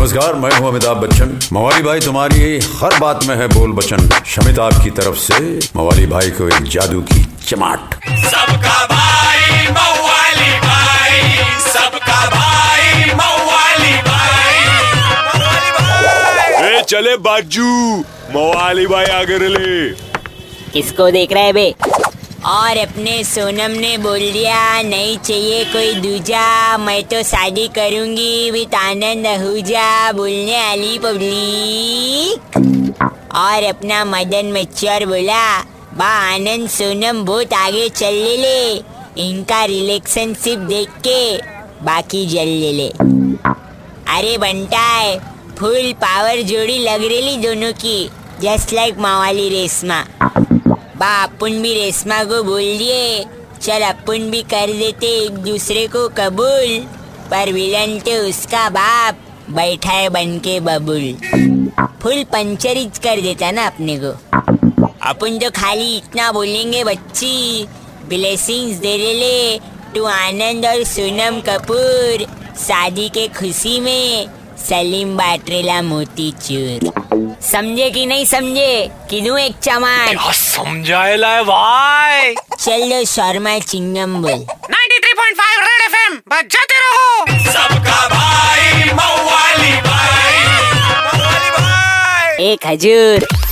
नमस्कार मैं हूँ अमिताभ बच्चन। मवाली भाई तुम्हारी हर बात में है बोल बचन। शमिताभ की तरफ़ से मवाली भाई को एक जादू की चमाट। सबका भाई मवाली भाई। सबका भाई मवाली भाई। ए चले बाजू। मवाली भाई आगे ले किसको देख रहे हैं बे? और अपने सोनम ने बोल दिया, नहीं चाहिए कोई दूजा, मैं तो शादी करूँगी विद आनंद आहूजा, बोलने वाली पब्लिक। और अपना मदन मच्छर बोला बा आनंद, सोनम बहुत आगे चल ले ले, इनका रिलेशनशिप देख के बाकी जल ले ले। अरे बनता है फुल पावर जोड़ी लग रही दोनों की। जस्ट लाइक मावाली रेशमा बा अपन भी रेशमा को बोल दिए। चल अपन भी कर देते, एक दूसरे को कबूल। पर विलन तो उसका बाप बैठा है बन के बबुल। फुल पंचरिज कर देता ना अपने को। अपन तो खाली इतना बोलेंगे, बच्ची। ब्लेसिंग्स दे ले ले टू आनंद और सोनम कपूर। शादी के खुशी में सलीम बाटरेला मोती चूर। समझे कि नहीं समझे? कि दूँ एक चमान क्या समझाएला है भाई? चलो शर्मा चिंगम बोल। 93.5 रेड एफएम बजाते रहो। सबका भाई मवाली भाई। मवाली भाई एक हजूर